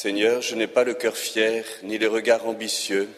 Seigneur, je n'ai pas le cœur fier, ni le regard ambitieux.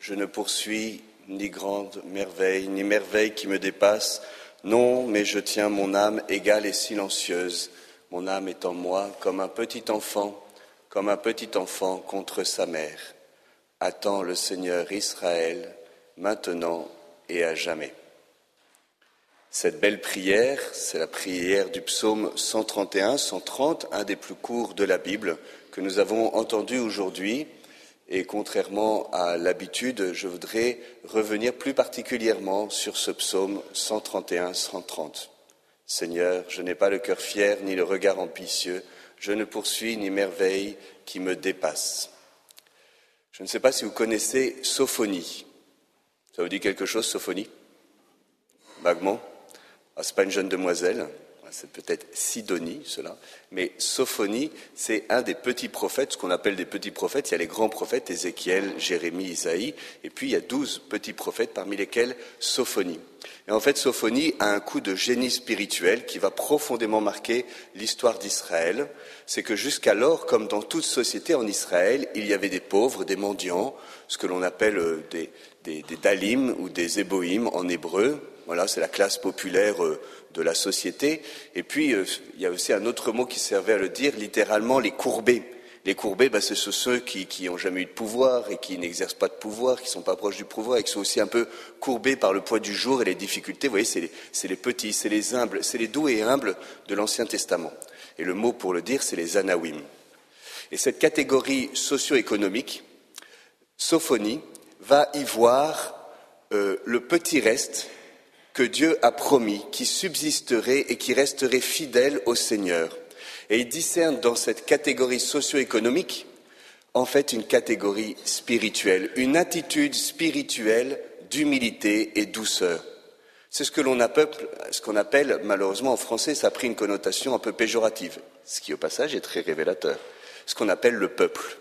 Je ne poursuis ni grande merveille, ni merveille qui me dépasse. Non, mais je tiens mon âme égale et silencieuse. Mon âme est en moi comme un petit enfant, comme un petit enfant contre sa mère. Attends le Seigneur Israël, maintenant et à jamais. Cette belle prière, c'est la prière du psaume 131, 130, un des plus courts de la Bible que nous avons entendu aujourd'hui. Et contrairement à l'habitude, je voudrais revenir plus particulièrement sur ce psaume 131-130. Seigneur, je n'ai pas le cœur fier ni le regard ambitieux, je ne poursuis ni merveille qui me dépasse. Je ne sais pas si vous connaissez Sophonie. Ça vous dit quelque chose, Sophonie? Vaguement? Ah, Ce n'est pas une jeune demoiselle, c'est peut-être Sidonie, cela, mais Sophonie, c'est un des petits prophètes, ce qu'on appelle des petits prophètes. Il y a les grands prophètes, Ézéchiel, Jérémie, Isaïe, et puis il y a douze petits prophètes, parmi lesquels Sophonie. Et en fait, Sophonie a un coup de génie spirituel qui va profondément marquer l'histoire d'Israël. C'est que jusqu'alors, comme dans toute société en Israël, il y avait des pauvres, des mendiants, ce que l'on appelle euh, des, dalim ou des éboïm en hébreu. Voilà, c'est la classe populaire euh, de la société. Et puis, euh, il y a aussi un autre mot qui servait à le dire, littéralement les courbés. Les courbés, bah, c'est ceux qui n'ont jamais eu de pouvoir et qui n'exercent pas de pouvoir, qui ne sont pas proches du pouvoir et qui sont aussi un peu courbés par le poids du jour et les difficultés. Vous voyez, c'est les, les, petits, c'est les humbles, c'est les doux et humbles de l'Ancien Testament. Et le mot pour le dire, c'est les anawim. Et cette catégorie socio-économique, Sophonie, va y voir euh, le petit reste que Dieu a promis, qui subsisterait et qui resterait fidèle au Seigneur. Et il discerne dans cette catégorie socio-économique, en fait, une catégorie spirituelle, une attitude spirituelle d'humilité et douceur. C'est ce que l'on appelle, ce qu'on appelle, malheureusement en français, ça a pris une connotation un peu péjorative, ce qui au passage est très révélateur, ce qu'on appelle le peuple,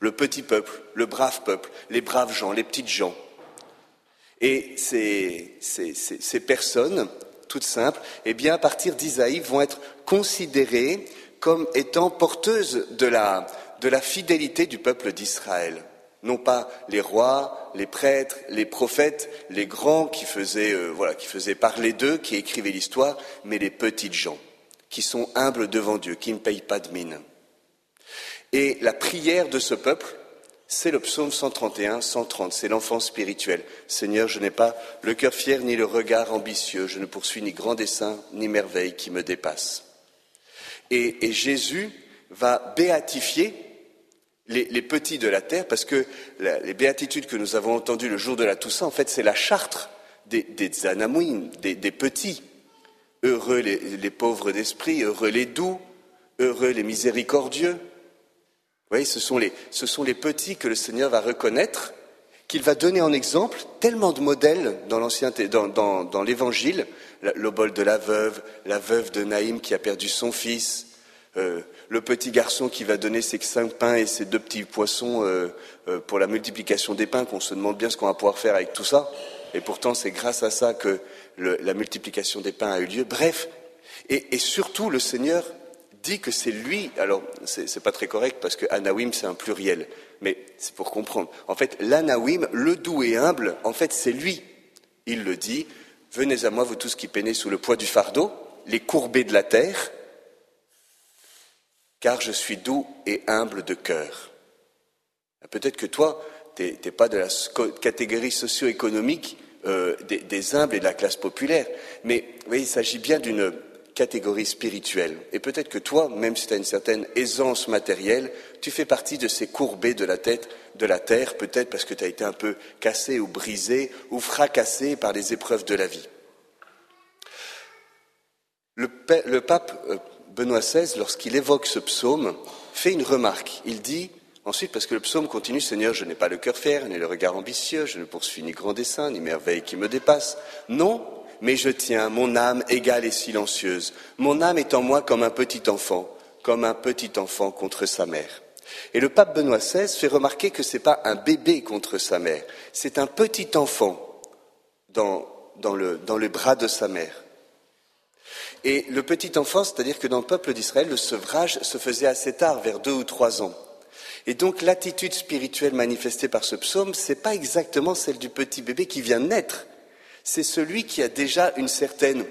le petit peuple, le brave peuple, les braves gens, les petites gens. Et ces, personnes, toutes simples, eh bien, à partir d'Isaïe, vont être considérées comme étant porteuses de la, de la fidélité du peuple d'Israël. Non pas les rois, les prêtres, les prophètes, les grands qui faisaient, euh, voilà, qui faisaient parler d'eux, qui écrivaient l'histoire, mais les petites gens, qui sont humbles devant Dieu, qui ne payent pas de mine. Et la prière de ce peuple, c'est le psaume 131, 130, c'est l'enfant spirituel. Seigneur, je n'ai pas le cœur fier ni le regard ambitieux, je ne poursuis ni grand dessein ni merveille qui me dépasse. Et, Jésus va béatifier les, petits de la terre, parce que les béatitudes que nous avons entendues le jour de la Toussaint, en fait, c'est la chartre des, des des, petits. Heureux les pauvres d'esprit, heureux les doux, heureux les miséricordieux, voyez, ce sont, les, ce sont les petits que le Seigneur va reconnaître, qu'il va donner en exemple tellement de modèles dans dans, dans, dans l'Évangile, l'obol de la veuve, la veuve de Naïm qui a perdu son fils, euh, le petit garçon qui va donner ses cinq pains et ses deux petits poissons euh, euh, pour la multiplication des pains, qu'on se demande bien ce qu'on va pouvoir faire avec tout ça. Et pourtant, c'est grâce à ça que la multiplication des pains a eu lieu. Bref, et surtout, le Seigneur dit que c'est lui, alors c'est pas très correct parce que Anawim c'est un pluriel, mais c'est pour comprendre. En fait, l'Anawim, le doux et humble, en fait c'est lui. Il le dit, venez à moi vous tous qui peinez sous le poids du fardeau, les courbés de la terre, car je suis doux et humble de cœur. Peut-être que toi, tu n'es pas de la catégorie socio-économique euh, des, humbles et de la classe populaire, mais il s'agit bien d'une catégorie spirituelle. Et peut-être que toi, même si tu as une certaine aisance matérielle, tu fais partie de ces courbés de la tête, de la terre, peut-être parce que tu as été un peu cassé ou brisé ou fracassé par les épreuves de la vie. Le, pape euh, Benoît XVI, lorsqu'il évoque ce psaume, fait une remarque. Il dit, ensuite, parce que le psaume continue, Seigneur, je n'ai pas le cœur fier, ni le regard ambitieux, je ne poursuis ni grand dessein, ni merveille qui me dépasse. Non, mais je tiens mon âme égale et silencieuse. Mon âme est en moi comme un petit enfant, comme un petit enfant contre sa mère. Et le pape Benoît XVI fait remarquer que ce n'est pas un bébé contre sa mère, c'est un petit enfant dans, dans, le, le bras de sa mère. Et le petit enfant, c'est-à-dire que dans le peuple d'Israël, le sevrage se faisait assez tard, vers deux ou trois ans. Et donc l'attitude spirituelle manifestée par ce psaume, c'est pas exactement celle du petit bébé qui vient de naître. C'est celui qui a déjà une certaine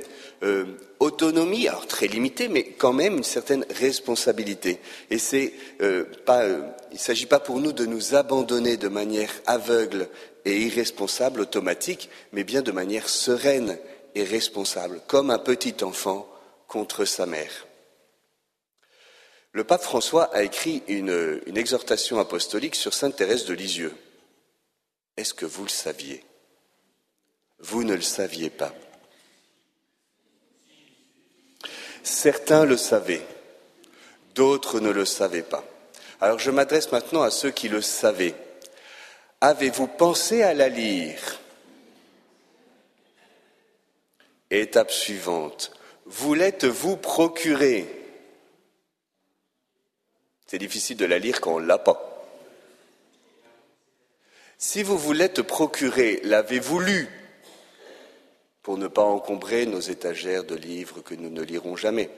euh, autonomie, alors très limitée, mais quand même une certaine responsabilité. Et euh, euh, il ne s'agit pas pour nous de nous abandonner de manière aveugle et irresponsable, automatique, mais bien de manière sereine et responsable, comme un petit enfant contre sa mère. Le pape François a écrit une, une exhortation apostolique sur Sainte Thérèse de Lisieux. Est-ce que vous le saviez? Vous ne le saviez pas. Certains le savaient, d'autres ne le savaient pas. Alors je m'adresse maintenant à ceux qui le savaient. Avez-vous pensé à la lire? Étape suivante. Voulez-vous procurer? C'est difficile de la lire quand on ne l'a pas. Si vous voulez te procurer, l'avez-vous lu? Pour ne pas encombrer nos étagères de livres que nous ne lirons jamais.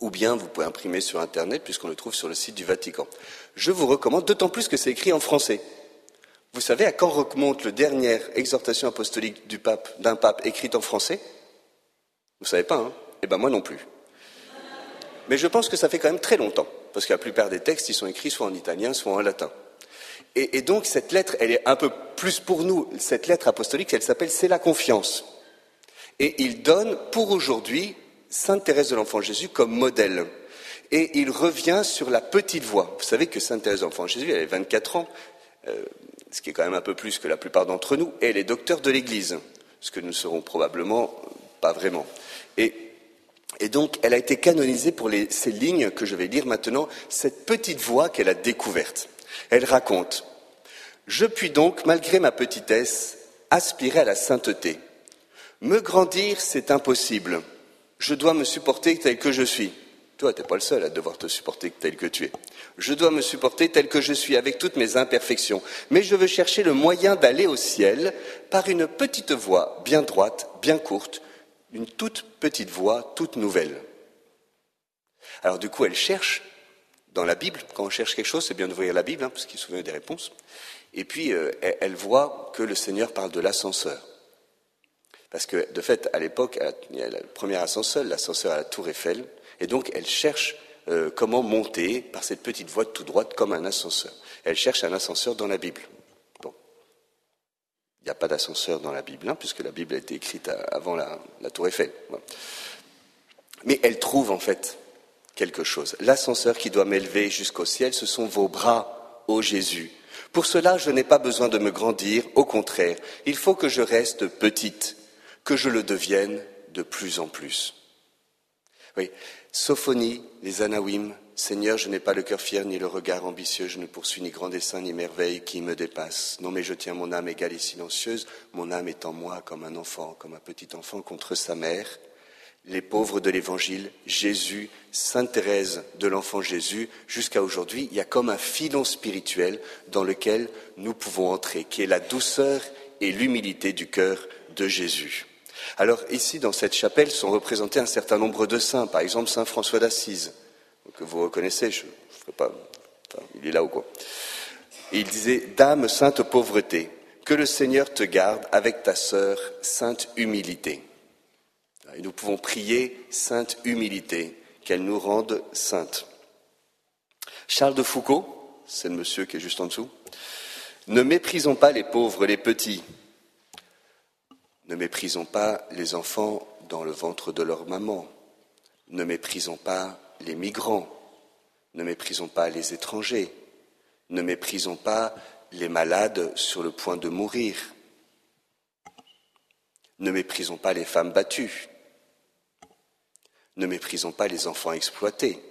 Ou bien vous pouvez imprimer sur Internet puisqu'on le trouve sur le site du Vatican. Je vous recommande, d'autant plus que c'est écrit en français. Vous savez à quand remonte la dernière exhortation apostolique du pape, d'un pape écrite en français? Vous savez pas, hein? Eh ben moi non plus. Mais je pense que ça fait quand même très longtemps, parce que la plupart des textes, ils sont écrits soit en italien, soit en latin. Et donc cette lettre, elle est un peu plus pour nous. Cette lettre apostolique, elle s'appelle C'est la confiance. Et il donne pour aujourd'hui Sainte Thérèse de l'Enfant Jésus comme modèle. Et il revient sur la petite voix. Vous savez que Sainte Thérèse de l'Enfant Jésus, elle a 24 ans, euh, ce qui est quand même un peu plus que la plupart d'entre nous, et elle est docteur de l'Église, ce que nous ne serons probablement pas vraiment. Et, donc, elle a été canonisée pour ces lignes que je vais lire maintenant, cette petite voix qu'elle a découverte. Elle raconte Je puis donc, malgré ma petitesse, aspirer à la sainteté me grandir, c'est impossible. Je dois me supporter tel que je suis. Toi, tu n'es pas le seul à devoir te supporter tel que tu es. Je dois me supporter tel que je suis, avec toutes mes imperfections. Mais je veux chercher le moyen d'aller au ciel par une petite voie bien droite, bien courte, une toute petite voie, toute nouvelle. Alors du coup, elle cherche dans la Bible. Quand on cherche quelque chose, c'est bien d'ouvrir la Bible, hein, parce qu'il y a souvent des réponses. Et puis, euh, elle voit que le Seigneur parle de l'ascenseur. Parce que, de fait, à l'époque, il y a le premier ascenseur, l'ascenseur à la Tour Eiffel, et donc elle cherche euh, comment monter par cette petite voie tout droite comme un ascenseur. Elle cherche un ascenseur dans la Bible. Bon. Il n'y a pas d'ascenseur dans la Bible, hein, puisque la Bible a été écrite avant la, Tour Eiffel. Mais elle trouve, en fait, quelque chose. L'ascenseur qui doit m'élever jusqu'au ciel, ce sont vos bras, ô Jésus. Pour cela, je n'ai pas besoin de me grandir, au contraire, il faut que je reste petite que je le devienne de plus en plus. Oui, Sophonie, les Anawim, Seigneur, je n'ai pas le cœur fier ni le regard ambitieux, je ne poursuis ni grand dessein ni merveille qui me dépasse. Non, mais je tiens mon âme égale et silencieuse, mon âme est en moi comme un enfant, comme un petit enfant contre sa mère. Les pauvres de l'Évangile, Jésus, Sainte Thérèse de l'enfant Jésus, jusqu'à aujourd'hui, il y a comme un filon spirituel dans lequel nous pouvons entrer, qui est la douceur et l'humilité du cœur de Jésus. Alors ici, dans cette chapelle, sont représentés un certain nombre de saints, par exemple Saint François d'Assise, que vous reconnaissez, je ne ferai pas, il est là ou quoi. il disait, Dame sainte pauvreté, que le Seigneur te garde avec ta sœur sainte humilité. Et nous pouvons prier sainte humilité, qu'elle nous rende saintes. Charles de Foucault, c'est le monsieur qui est juste en dessous, ne méprisons pas les pauvres, les petits, ne méprisons pas les enfants dans le ventre de leur maman. Ne méprisons pas les migrants. Ne méprisons pas les étrangers. Ne méprisons pas les malades sur le point de mourir. Ne méprisons pas les femmes battues. Ne méprisons pas les enfants exploités.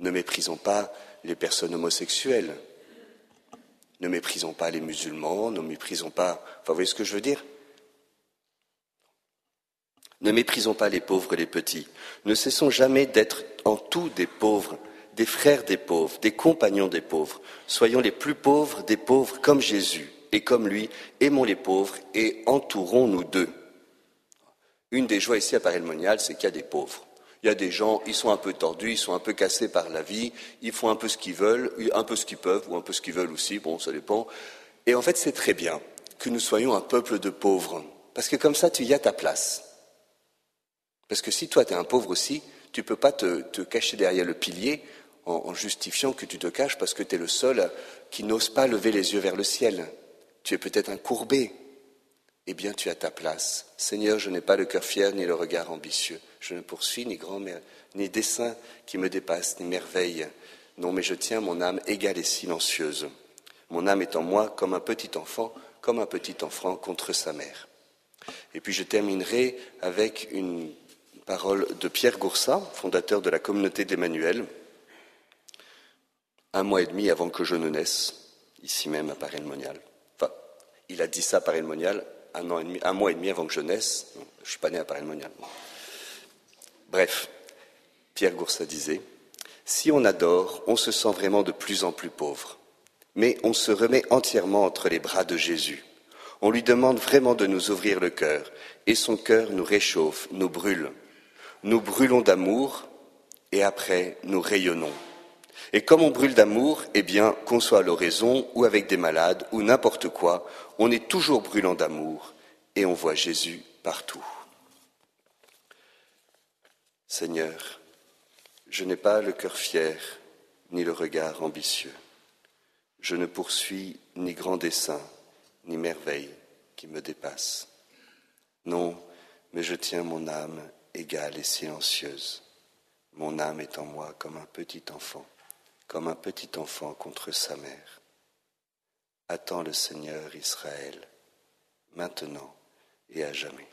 Ne méprisons pas les personnes homosexuelles. Ne méprisons pas les musulmans, ne méprisons pas. Enfin, vous voyez ce que je veux dire? Ne méprisons pas les pauvres et les petits. Ne cessons jamais d'être en tout des pauvres, des frères des pauvres, des compagnons des pauvres. Soyons les plus pauvres des pauvres comme Jésus. Et comme lui, aimons les pauvres et entourons-nous d'eux. Une des joies ici à Paris-le-Monial, c'est qu'il y a des pauvres. Il y a des gens, ils sont un peu tordus, ils sont un peu cassés par la vie, ils font un peu ce qu'ils veulent, un peu ce qu'ils peuvent, ou un peu ce qu'ils veulent aussi, bon, ça dépend. Et en fait, c'est très bien que nous soyons un peuple de pauvres, parce que comme ça, tu y as ta place. Parce que si toi, tu es un pauvre aussi, tu ne peux pas te, cacher derrière le pilier en, justifiant que tu te caches parce que tu es le seul qui n'ose pas lever les yeux vers le ciel. Tu es peut-être un courbé, eh bien tu as ta place. Seigneur, je n'ai pas le cœur fier ni le regard ambitieux. Je ne poursuis ni grand, ni dessein qui me dépasse, ni merveille. Non, mais je tiens mon âme égale et silencieuse. Mon âme est en moi comme un petit enfant, comme un petit enfant contre sa mère. Et puis je terminerai avec une parole de Pierre Goursat, fondateur de la communauté d'Emmanuel, un mois et demi avant que je ne naisse, ici même à Paris-le-Monial. Enfin, il a dit ça à et demi, un mois et demi avant que je naisse. Je ne suis pas né à Paris-le-Monial. Bref, Pierre Goursat disait Si on adore, on se sent vraiment de plus en plus pauvre. Mais on se remet entièrement entre les bras de Jésus. On lui demande vraiment de nous ouvrir le cœur, et son cœur nous réchauffe, nous brûle. Nous brûlons d'amour, et après nous rayonnons. Et comme on brûle d'amour, eh bien, qu'on soit à l'oraison ou avec des malades ou n'importe quoi, on est toujours brûlant d'amour et on voit Jésus partout. Seigneur, je n'ai pas le cœur fier ni le regard ambitieux. Je ne poursuis ni grand dessein ni merveille qui me dépasse. Non, mais je tiens mon âme égale et silencieuse. Mon âme est en moi comme un petit enfant comme un petit enfant contre sa mère. Attends le Seigneur Israël, maintenant et à jamais.